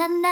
なな